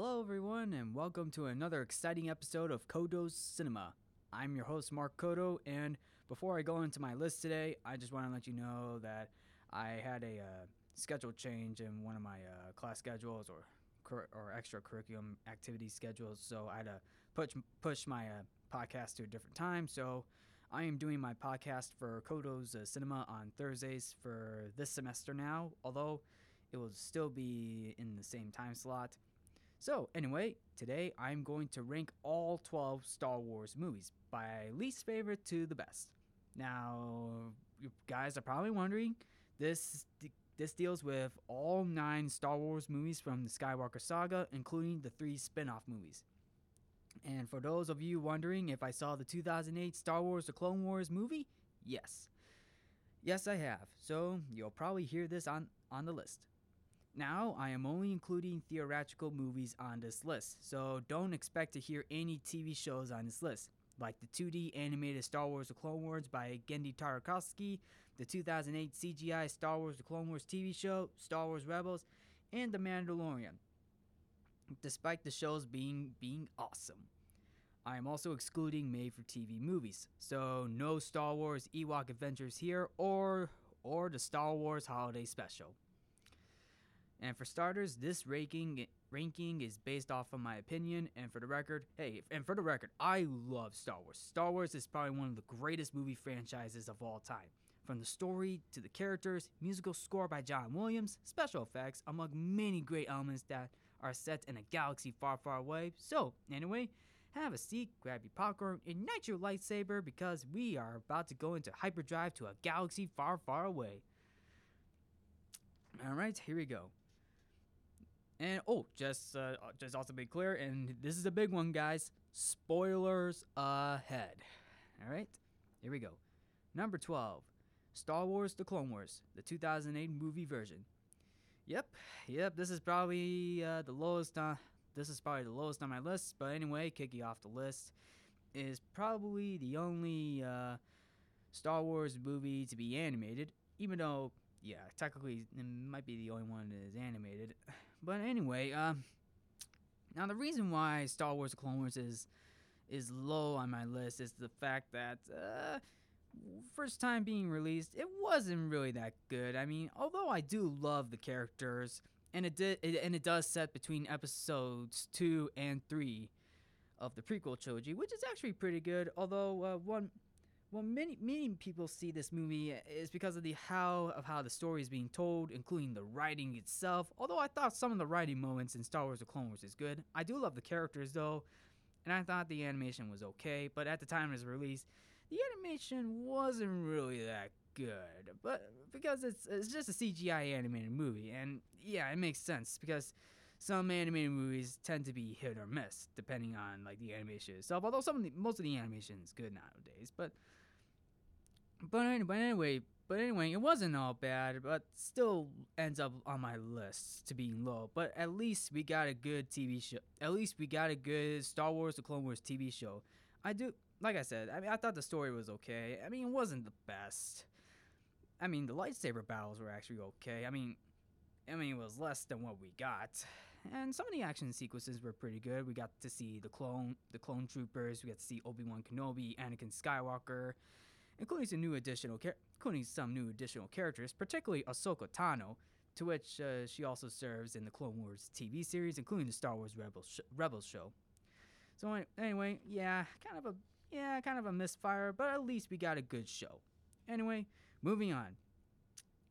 Hello, everyone, and welcome to another exciting episode of Codo's Cinema. I'm your host, Mark Codo, and before I go into my list today, I just want to let you know that I had a uh, schedule change in one of my uh, class schedules or cur- or extra curriculum activity schedules, so I had to push push my uh, podcast to a different time. So I am doing my podcast for Codo's uh, Cinema on Thursdays for this semester now, although it will still be in the same time slot. So, anyway, today I'm going to rank all 12 Star Wars movies by least favorite to the best. Now, you guys are probably wondering, this this deals with all 9 Star Wars movies from the Skywalker saga, including the 3 spin-off movies. And for those of you wondering if I saw the 2008 Star Wars The Clone Wars movie, yes. Yes, I have. So, you'll probably hear this on on the list. Now, I am only including theatrical movies on this list, so don't expect to hear any TV shows on this list, like the 2D animated Star Wars The Clone Wars by Genndy Tartakovsky, the 2008 CGI Star Wars The Clone Wars TV show, Star Wars Rebels, and The Mandalorian, despite the shows being, being awesome. I am also excluding made for TV movies, so no Star Wars Ewok Adventures here or or the Star Wars Holiday Special. And for starters, this ranking ranking is based off of my opinion. And for the record, hey, and for the record, I love Star Wars. Star Wars is probably one of the greatest movie franchises of all time. From the story to the characters, musical score by John Williams, special effects, among many great elements that are set in a galaxy far, far away. So, anyway, have a seat, grab your popcorn, ignite your lightsaber because we are about to go into hyperdrive to a galaxy far, far away. All right, here we go. And oh, just uh, just also be clear, and this is a big one, guys. Spoilers ahead. All right, here we go. Number twelve, Star Wars: The Clone Wars, the 2008 movie version. Yep, yep. This is probably uh, the lowest. Uh, this is probably the lowest on my list. But anyway, kicking off the list is probably the only uh, Star Wars movie to be animated, even though yeah, technically it might be the only one that is animated. But anyway, um, now the reason why Star Wars: Clone Wars is is low on my list is the fact that uh, first time being released, it wasn't really that good. I mean, although I do love the characters, and it did, it, and it does set between episodes two and three of the prequel trilogy, which is actually pretty good. Although uh, one well, many many people see this movie is because of the how of how the story is being told, including the writing itself. Although I thought some of the writing moments in Star Wars: The Clone Wars is good, I do love the characters though, and I thought the animation was okay. But at the time of its release, the animation wasn't really that good. But because it's it's just a CGI animated movie, and yeah, it makes sense because some animated movies tend to be hit or miss depending on like the animation itself. Although some of the, most of the animation is good nowadays, but but but anyway, but anyway, it wasn't all bad, but still ends up on my list to being low. But at least we got a good TV show. At least we got a good Star Wars: The Clone Wars TV show. I do, like I said, I mean, I thought the story was okay. I mean, it wasn't the best. I mean, the lightsaber battles were actually okay. I mean, I mean, it was less than what we got, and some of the action sequences were pretty good. We got to see the clone, the clone troopers. We got to see Obi Wan Kenobi, Anakin Skywalker, including some new additional, char- including some new additional characters, particularly Ahsoka Tano, to which uh, she also serves in the Clone Wars TV series, including the Star Wars Rebels sh- Rebels show. So anyway, yeah, kind of a yeah, kind of a misfire, but at least we got a good show. Anyway, moving on.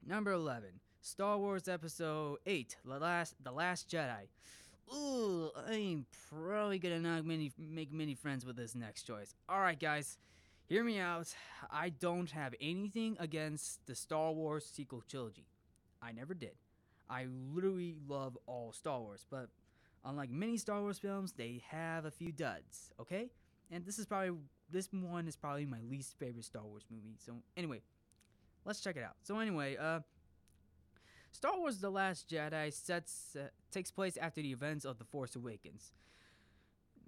Number eleven. Star Wars Episode 8, The Last, the Last Jedi. Ooh, I ain't probably gonna not many, make many friends with this next choice. Alright, guys, hear me out. I don't have anything against the Star Wars sequel trilogy. I never did. I literally love all Star Wars, but unlike many Star Wars films, they have a few duds, okay? And this is probably, this one is probably my least favorite Star Wars movie. So, anyway, let's check it out. So, anyway, uh, Star Wars: The Last Jedi sets uh, takes place after the events of The Force Awakens.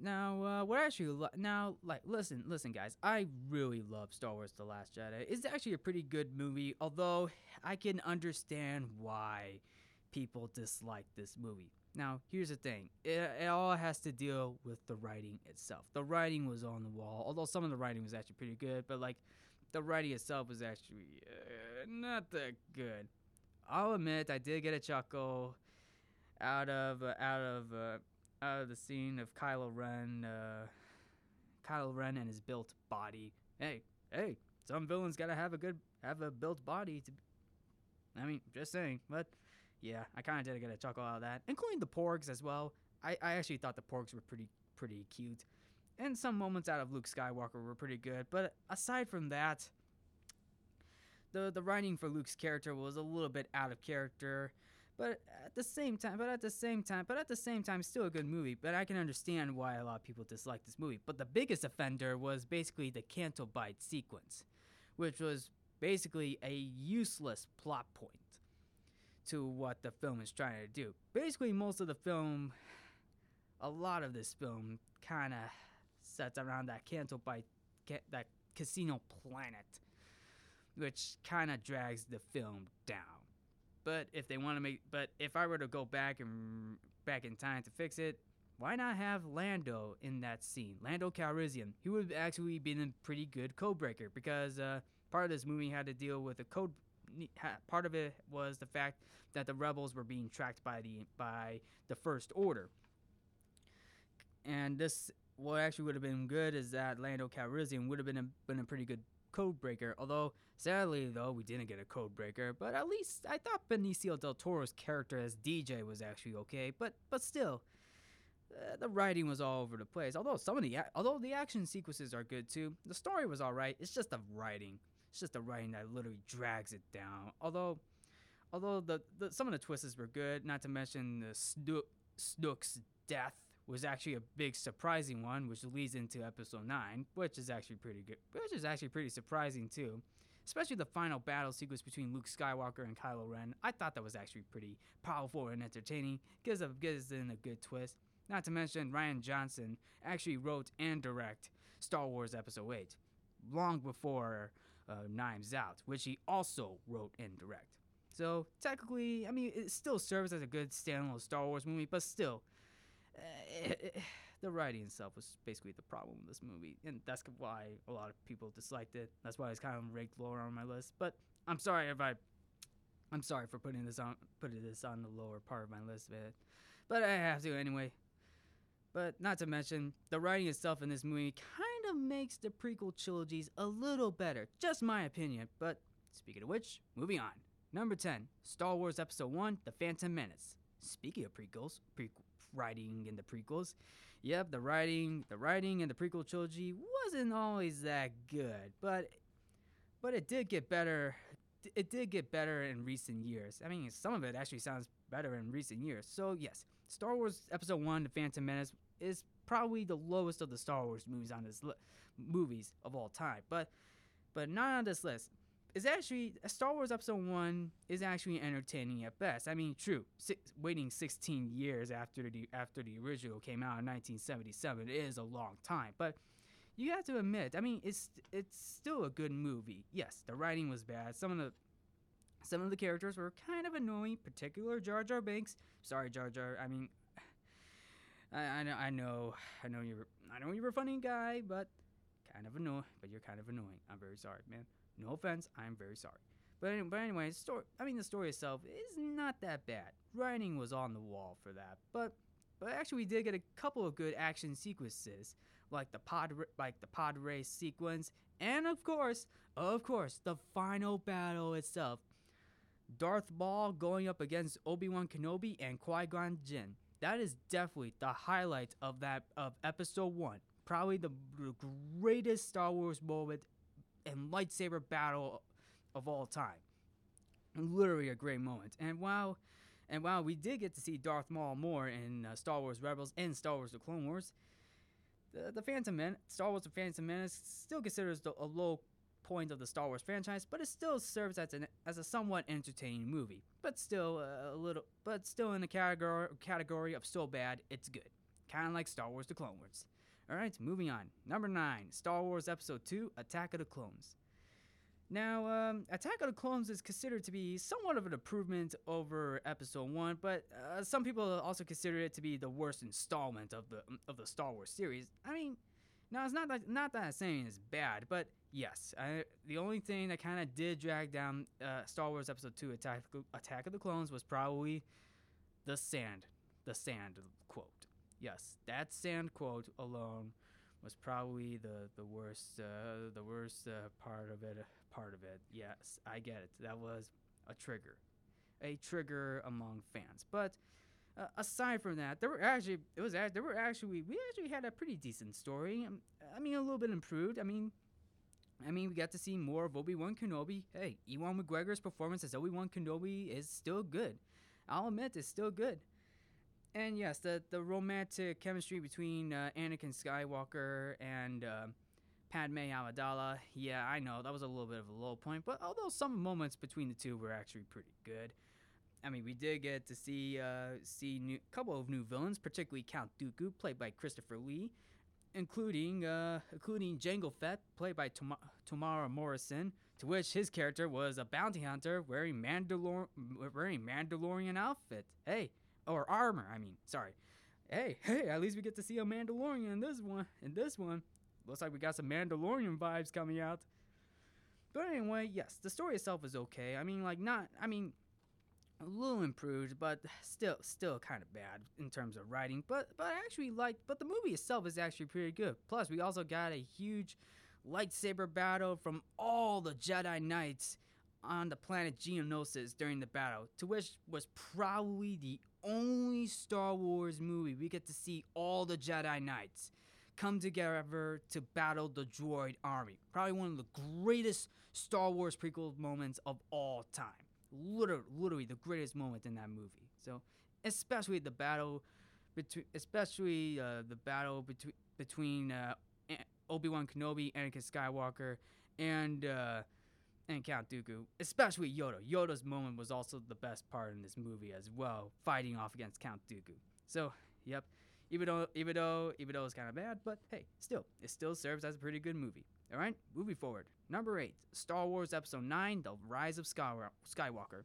Now, uh, what I actually lo- now like listen, listen, guys. I really love Star Wars: The Last Jedi. It's actually a pretty good movie, although I can understand why people dislike this movie. Now, here's the thing. It, it all has to deal with the writing itself. The writing was on the wall, although some of the writing was actually pretty good, but like the writing itself was actually uh, not that good. I'll admit I did get a chuckle out of uh, out of uh, of the scene of Kylo Ren, uh, Kylo Ren and his built body. Hey, hey, some villains gotta have a good have a built body to. I mean, just saying, but yeah, I kind of did get a chuckle out of that, including the porgs as well. I, I actually thought the porgs were pretty pretty cute, and some moments out of Luke Skywalker were pretty good. But aside from that, the the writing for Luke's character was a little bit out of character. But at the same time, but at the same time, but at the same time, still a good movie. But I can understand why a lot of people dislike this movie. But the biggest offender was basically the Canto Bight sequence, which was basically a useless plot point to what the film is trying to do. Basically, most of the film, a lot of this film, kind of sets around that Canto Bight, ca- that casino planet, which kind of drags the film down. But if they want to make, but if I were to go back and back in time to fix it, why not have Lando in that scene? Lando Calrissian. He would have actually been a pretty good codebreaker because uh, part of this movie had to deal with a code. Part of it was the fact that the rebels were being tracked by the by the First Order. And this, what actually would have been good is that Lando Calrissian would have been a, been a pretty good code breaker. Although sadly, though, we didn't get a code breaker. But at least I thought Benicio del Toro's character as DJ was actually okay. But but still, uh, the writing was all over the place. Although some of the although the action sequences are good too, the story was all right. It's just the writing. It's just the writing that literally drags it down. Although although the, the some of the twists were good, not to mention the Snoke, Snoke's death was actually a big surprising one, which leads into episode nine, which is actually pretty good, which is actually pretty surprising too. Especially the final battle sequence between Luke Skywalker and Kylo Ren. I thought that was actually pretty powerful and entertaining. Gives a gives in a good twist. Not to mention Rian Johnson actually wrote and direct Star Wars Episode 8 long before uh, Out, which he also wrote and direct. So technically, I mean, it still serves as a good standalone Star Wars movie, but still, the writing itself was basically the problem with this movie, and that's why a lot of people disliked it. That's why it's kind of ranked lower on my list. But I'm sorry if I, I'm sorry for putting this on putting this on the lower part of my list, man. But I have to anyway. But not to mention, the writing itself in this movie kind of makes the prequel trilogies a little better. Just my opinion. But speaking of which, moving on. Number 10, Star Wars Episode 1 The Phantom Menace. Speaking of prequels, pre- writing in the prequels, yep, the writing, the writing in the prequel trilogy wasn't always that good, but but it did get better. It did get better in recent years. I mean, some of it actually sounds better in recent years. So yes, Star Wars Episode One: The Phantom Menace is probably the lowest of the Star Wars movies on this li- movies of all time, but but not on this list is actually Star Wars Episode One is actually entertaining at best. I mean, true, waiting 16 years after the after the original came out in 1977 is a long time, but you have to admit, I mean, it's it's still a good movie. Yes, the writing was bad. Some of the some of the characters were kind of annoying, particular Jar Jar Binks. Sorry, Jar Jar. I mean, I, I know, I know, I know you're, I know you're a funny guy, but kind of annoying. But you're kind of annoying. I'm very sorry, man. No offense, I am very sorry. But, but anyway, story. I mean, the story itself is not that bad. Writing was on the wall for that, but but actually, we did get a couple of good action sequences, like the pod like the pod race sequence, and of course, of course, the final battle itself. Darth Maul going up against Obi Wan Kenobi and Qui Gon Jinn. That is definitely the highlight of that of Episode One. Probably the greatest Star Wars moment and lightsaber battle of all time. Literally a great moment. And while and while we did get to see Darth Maul more in uh, Star Wars Rebels and Star Wars: The Clone Wars, the, the Phantom Men, Star Wars: The Phantom Menace still considers the, a low point of the Star Wars franchise, but it still serves as an as a somewhat entertaining movie. But still uh, a little, but still in the category category of so bad it's good, kind of like Star Wars: The Clone Wars. All right, moving on. Number nine, Star Wars Episode Two: Attack of the Clones. Now, um, Attack of the Clones is considered to be somewhat of an improvement over Episode One, but uh, some people also consider it to be the worst installment of the of the Star Wars series. I mean, now it's not that not that I'm saying it's bad, but yes, I, the only thing that kind of did drag down uh, Star Wars Episode Two, Attack Attack of the Clones, was probably the sand, the sand quote. Yes, that sand quote alone was probably the the worst uh, the worst uh, part of it part of it. Yes, I get it. That was a trigger, a trigger among fans. But uh, aside from that, there were actually it was there were actually we actually had a pretty decent story. Um, I mean, a little bit improved. I mean. I mean, we got to see more of Obi Wan Kenobi. Hey, Ewan McGregor's performance as Obi Wan Kenobi is still good. I'll admit, it's still good. And yes, the the romantic chemistry between uh, Anakin Skywalker and uh, Padme Amidala. Yeah, I know that was a little bit of a low point, but although some moments between the two were actually pretty good. I mean, we did get to see uh, see a couple of new villains, particularly Count Dooku, played by Christopher Lee, including uh, including Jango Fett, played by Tom- Temuera Morrison, to which his character was a bounty hunter wearing Mandalor- wearing Mandalorian outfit. Hey, or armor. I mean, sorry. Hey, hey, at least we get to see a Mandalorian in this one. In this one, looks like we got some Mandalorian vibes coming out. But anyway, yes, the story itself is okay. I mean, like not. I mean, a little improved, but still, still kind of bad in terms of writing. But, but I actually like. But the movie itself is actually pretty good. Plus, we also got a huge lightsaber battle from all the Jedi Knights on the planet Geonosis during the battle, to which was probably the only Star Wars movie we get to see all the Jedi Knights come together to battle the droid army. Probably one of the greatest Star Wars prequel moments of all time. Literally, literally the greatest moment in that movie. So, especially the battle between, especially uh, the battle between between uh, Obi Wan Kenobi, Anakin Skywalker, and uh, and Count Dooku, especially Yoda. Yoda's moment was also the best part in this movie as well, fighting off against Count Dooku. So, yep, even though even though even though it's kind of bad, but hey, still, it still serves as a pretty good movie. All right, moving forward. Number eight, Star Wars Episode Nine: The Rise of Skywalker.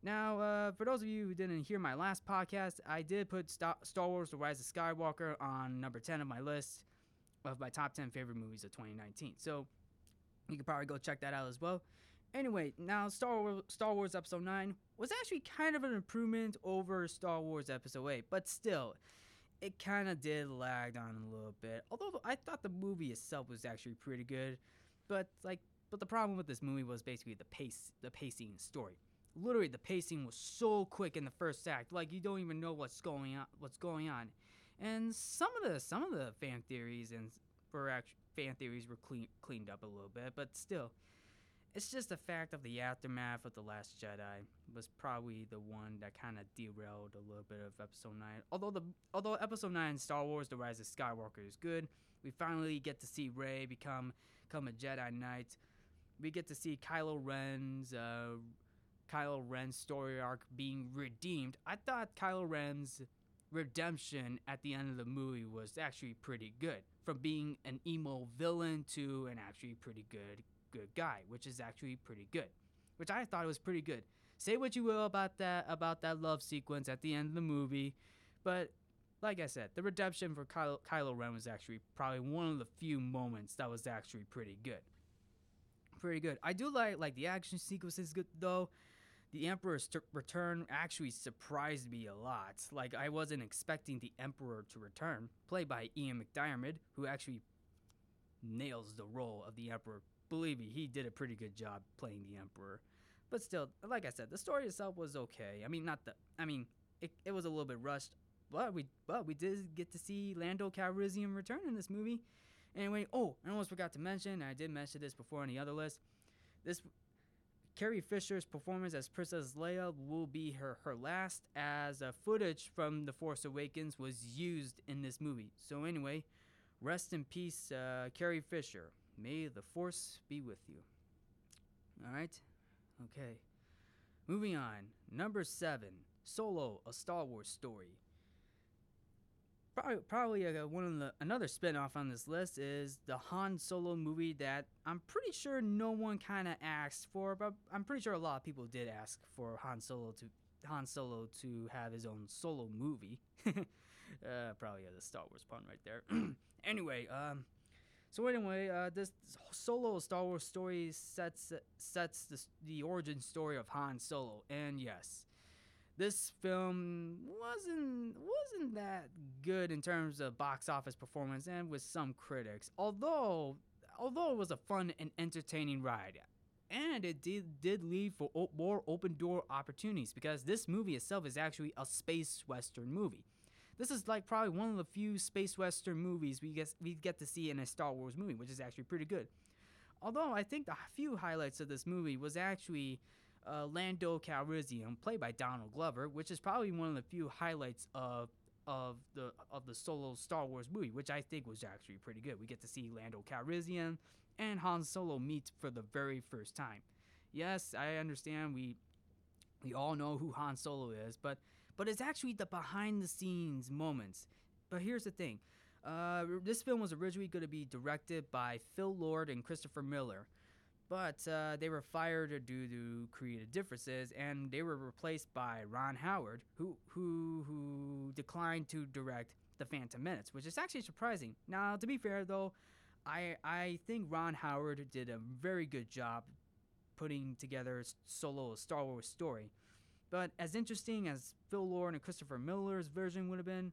Now, uh, for those of you who didn't hear my last podcast, I did put Star Wars: The Rise of Skywalker on number ten of my list of my top ten favorite movies of 2019. So you can probably go check that out as well. Anyway, now Star Wars, Star Wars Episode 9 was actually kind of an improvement over Star Wars Episode 8, but still, it kind of did lag on a little bit. Although I thought the movie itself was actually pretty good, but like, but the problem with this movie was basically the pace, the pacing story. Literally, the pacing was so quick in the first act, like you don't even know what's going on. What's going on, and some of the some of the fan theories and for actually fan theories were clean, cleaned up a little bit, but still, it's just the fact of the aftermath of the Last Jedi was probably the one that kind of derailed a little bit of Episode Nine. Although the although Episode Nine, Star Wars: The Rise of Skywalker, is good, we finally get to see Rey become become a Jedi Knight. We get to see Kylo Ren's uh, Kylo Ren's story arc being redeemed. I thought Kylo Ren's redemption at the end of the movie was actually pretty good. From being an emo villain to an actually pretty good good guy, which is actually pretty good. Which I thought was pretty good. Say what you will about that about that love sequence at the end of the movie, but like I said, the redemption for Kylo, Kylo Ren was actually probably one of the few moments that was actually pretty good. Pretty good. I do like like the action sequences good though the Emperor's return actually surprised me a lot. Like, I wasn't expecting the Emperor to return, played by Ian McDiarmid, who actually nails the role of the Emperor. Believe me, he did a pretty good job playing the Emperor. But still, like I said, the story itself was okay. I mean, not the. I mean, it, it was a little bit rushed, but we but we did get to see Lando Calrissian return in this movie. Anyway, oh, I almost forgot to mention. I did mention this before on the other list. This Carrie Fisher's performance as Princess Leia will be her, her last, as uh, footage from The Force Awakens was used in this movie. So, anyway, rest in peace, uh, Carrie Fisher. May the Force be with you. All right? Okay. Moving on. Number seven Solo, a Star Wars story. Probably probably uh, one of the another spinoff on this list is the Han Solo movie that I'm pretty sure no one kind of asked for, but I'm pretty sure a lot of people did ask for Han Solo to Han Solo to have his own solo movie. uh, probably a Star Wars pun right there. anyway, um, so anyway, uh, this solo Star Wars story sets sets the, the origin story of Han Solo, and yes, this film wasn't wasn't that good in terms of box office performance and with some critics. Although although it was a fun and entertaining ride, and it did did leave for more open door opportunities because this movie itself is actually a space western movie. This is like probably one of the few space western movies we get we get to see in a Star Wars movie, which is actually pretty good. Although I think the few highlights of this movie was actually uh, Lando Calrissian, played by Donald Glover, which is probably one of the few highlights of of the of the solo Star Wars movie, which I think was actually pretty good. We get to see Lando Calrissian and Han Solo meet for the very first time. Yes, I understand we we all know who Han Solo is, but but it's actually the behind the scenes moments. But here's the thing. Uh, this film was originally going to be directed by Phil Lord and Christopher Miller, but uh, they were fired due to creative differences, and they were replaced by Ron Howard, who who who declined to direct The Phantom Menace, which is actually surprising. Now, to be fair though, I I think Ron Howard did a very good job putting together solo Star Wars story. But as interesting as Phil Lord and Christopher Miller's version would have been,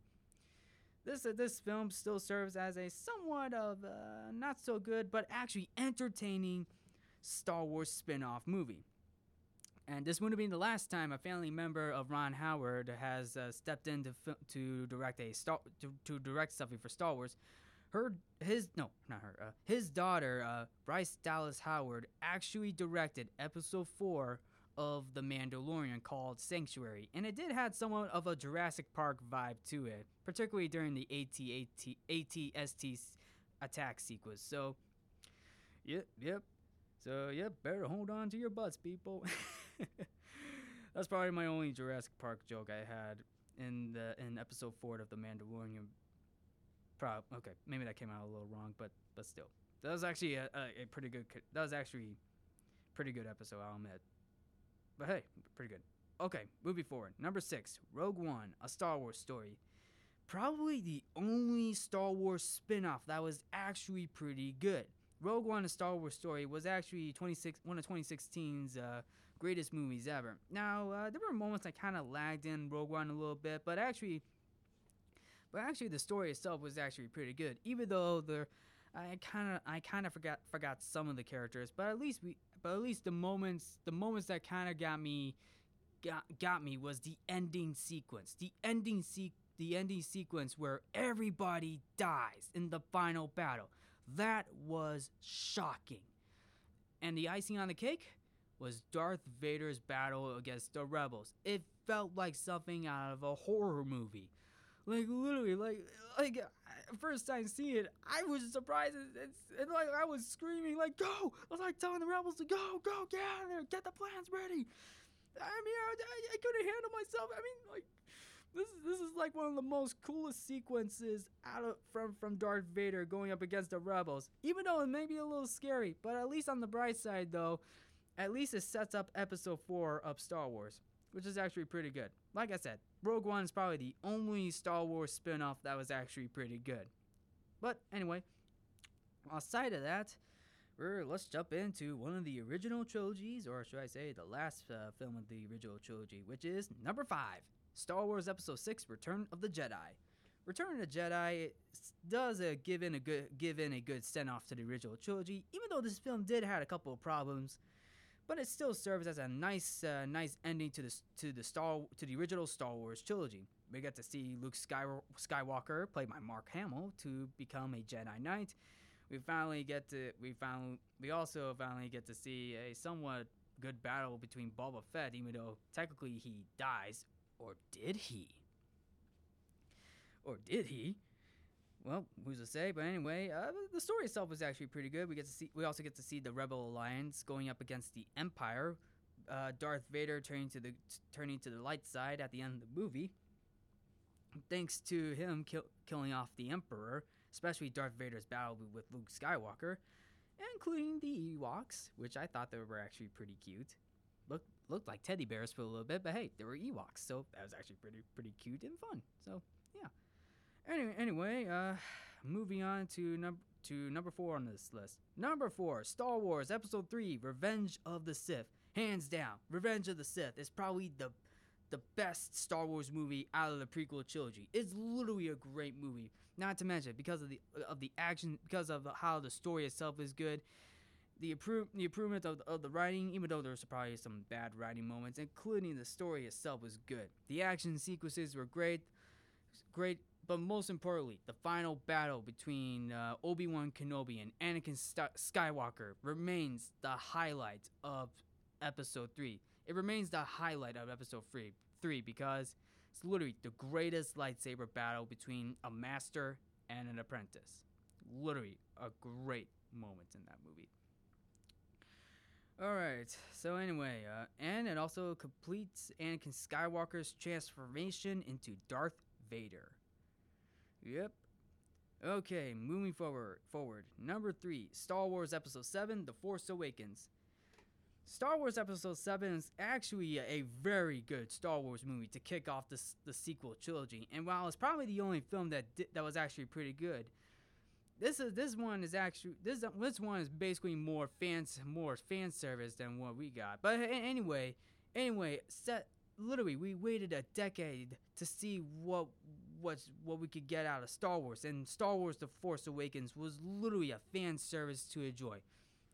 this uh, this film still serves as a somewhat of uh, not so good but actually entertaining Star Wars spin-off movie. And this would have been the last time a family member of Ron Howard has uh, stepped in to, fi- to direct a star to, to direct something for Star Wars. Her his no not her uh, his daughter uh, Bryce Dallas Howard actually directed Episode Four of The Mandalorian called Sanctuary, and it did have somewhat of a Jurassic Park vibe to it, particularly during the AT-AT ATST attack sequence. So, yep, yep. So, uh, yep, better hold on to your butts, people. That's probably my only Jurassic Park joke I had in the in episode four of The Mandalorian. Prob okay, maybe that came out a little wrong, but but still, that was actually a, a, a pretty good. That was actually pretty good episode. I'll admit. But hey, pretty good. Okay, moving forward. Number six, Rogue One, a Star Wars story. Probably the only Star Wars spin off that was actually pretty good. Rogue One, a Star Wars story, was actually 26, one of 2016's uh, greatest movies ever. Now, uh, there were moments I kind of lagged in Rogue One a little bit, but actually, but actually, the story itself was actually pretty good. Even though the, I kind of, I kind of forgot forgot some of the characters, but at least we, but at least the moments, the moments that kind of got me, got got me was the ending sequence. The ending se- the ending sequence where everybody dies in the final battle. That was shocking. And the icing on the cake was Darth Vader's battle against the rebels. It felt like something out of a horror movie. Like literally, like like first time seeing it, I was surprised. and it's like I was screaming, like "Go!" I was like telling the rebels to go, go, get out of there, get the plans ready. I mean, I, I, I couldn't handle myself. I mean, like this is this is like one of the most coolest sequences out of from from Darth Vader going up against the rebels. Even though it may be a little scary, but at least on the bright side though, at least it sets up episode 4 of Star Wars, which is actually pretty good. Like I said, Rogue One is probably the only Star Wars spin-off that was actually pretty good. But anyway, outside of that, let's jump into one of the original trilogies, or should I say the last uh, film of the original trilogy, which is number 5, Star Wars Episode 6 Return of the Jedi. Return of the Jedi does uh, give in a good give in a good send off to the original trilogy, even though this film did had a couple of problems, but it still serves as a nice uh, nice ending to the to the Star to the original Star Wars trilogy. We get to see Luke Sky, Skywalker, played by Mark Hamill, to become a Jedi Knight. We finally get to we found we also finally get to see a somewhat good battle between Boba Fett, even though technically he dies, or did he? Or did he? Well, who's to say? But anyway, uh, the story itself was actually pretty good. We get to see. We also get to see the Rebel Alliance going up against the Empire. Uh, Darth Vader turning to the t- turning to the light side at the end of the movie. thanks to him kill, killing off the Emperor, especially Darth Vader's battle with Luke Skywalker, including the Ewoks, which I thought they were actually pretty cute. Looked like teddy bears for a little bit, but hey, they were Ewoks, so that was actually pretty pretty cute and fun. So yeah. Anyway, anyway, uh, moving on to number to number four on this list. Number four, Star Wars Episode Three: Revenge of the Sith. Hands down, Revenge of the Sith is probably the the best Star Wars movie out of the prequel trilogy. It's literally a great movie. Not to mention because of the of the action, because of how the story itself is good, the improve the improvement of, of the writing, even though there there's probably some bad writing moments, including the story itself was good. The action sequences were great, great, but most importantly, the final battle between uh, Obi Wan Kenobi and Anakin St- Skywalker remains the highlight of Episode Three. It remains the highlight of Episode Three, three because it's literally the greatest lightsaber battle between a master and an apprentice. Literally a great moment in that movie. Alright, so anyway, uh, and it also completes Anakin Skywalker's transformation into Darth Vader. Yep. Okay, moving forward. Forward. Number three, Star Wars Episode Seven: The Force Awakens. Star Wars Episode 7 is actually a very good Star Wars movie to kick off this, the sequel trilogy. And while it's probably the only film that di- that was actually pretty good, this is this one is actually this this one is basically more fans more fan service than what we got. But anyway, anyway, set literally we waited a decade to see what what's what we could get out of Star Wars, and Star Wars: The Force Awakens was literally a fan service to enjoy.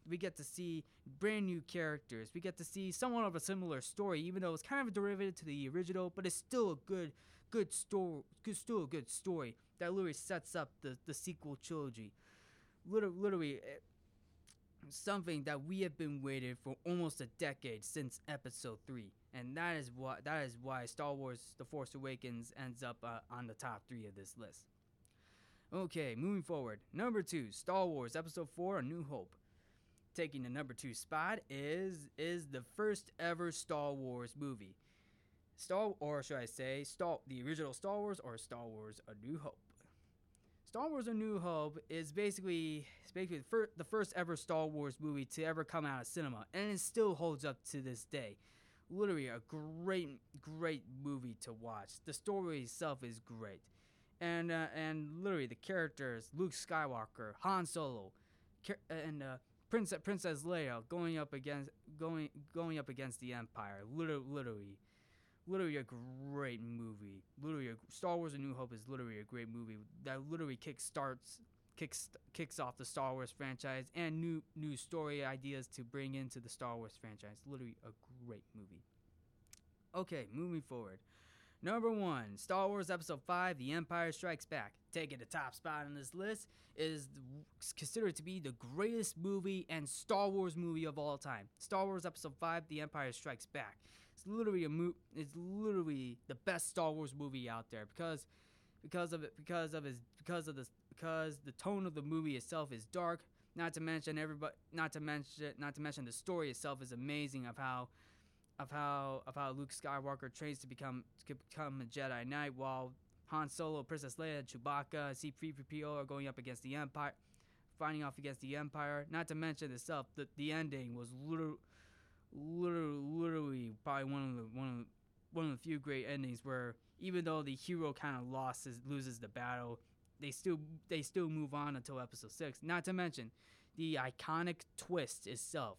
We get to see brand new characters. We get to see somewhat of a similar story, even though it's kind of a derivative to the original, but it's still a good, good story. Still a good story that literally sets up the, the sequel trilogy. Literally, literally eh, something that we have been waiting for almost a decade since Episode Three, and that is why that is why Star Wars: The Force Awakens ends up uh, on the top three of this list. Okay, moving forward. Number two, Star Wars Episode 4 A New Hope taking the number two spot is is the first ever Star Wars movie. Star or should I say Star the original Star Wars or Star Wars A New Hope. Star Wars A New Hope is basically it's basically the, fir- the first ever Star Wars movie to ever come out of cinema, and it still holds up to this day. Literally a great, great movie to watch. The story itself is great, and uh, and literally the characters: Luke Skywalker, Han Solo, and uh, Princess Princess Leia going up against going going up against the Empire. Literally, literally, literally a great movie. Literally, a, Star Wars: A New Hope is literally a great movie that literally kick starts kicks kicks off the Star Wars franchise and new new story ideas to bring into the Star Wars franchise. Literally a great movie. Okay, moving forward. Number one, Star Wars Episode 5 The Empire Strikes Back. Taking the top spot on this list is considered to be the greatest movie and Star Wars movie of all time. Star Wars Episode 5 The Empire Strikes Back. It's literally a mo- it's literally the best Star Wars movie out there because because of it because of his because of this because the tone of the movie itself is dark not to mention everybody not to mention not to mention the story itself is amazing of how of how of how Luke Skywalker trains to become to become a Jedi Knight, while Han Solo, Princess Leia, Chewbacca, C-3PO are going up against the Empire, fighting off against the Empire. Not to mention itself, the the ending was literally, literally, literally probably one of the one of the, one of the few great endings where even though the hero kind of loses loses the battle, they still they still move on until Episode Six. Not to mention the iconic twist itself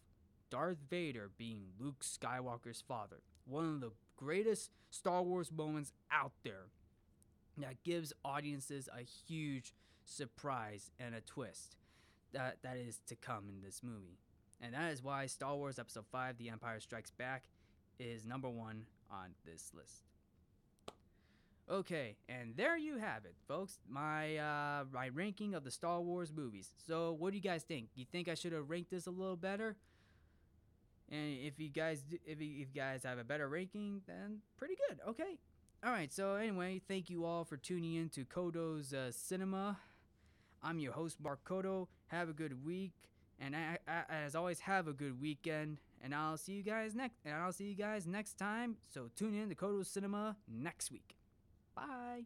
Darth Vader being Luke Skywalker's father. One of the greatest Star Wars moments out there that gives audiences a huge surprise and a twist that, that is to come in this movie. And that is why Star Wars Episode 5 The Empire Strikes Back is number one on this list. Okay, and there you have it, folks. My uh, my ranking of the Star Wars movies. So, what do you guys think? You think I should have ranked this a little better? And if you guys if you, guys have a better ranking, then pretty good. Okay. All right. So anyway, thank you all for tuning in to Codo's uh, Cinema. I'm your host Mark Codo. Have a good week, and I, I, as always, have a good weekend. And I'll see you guys next. And I'll see you guys next time. So tune in to Codo's Cinema next week. Bye.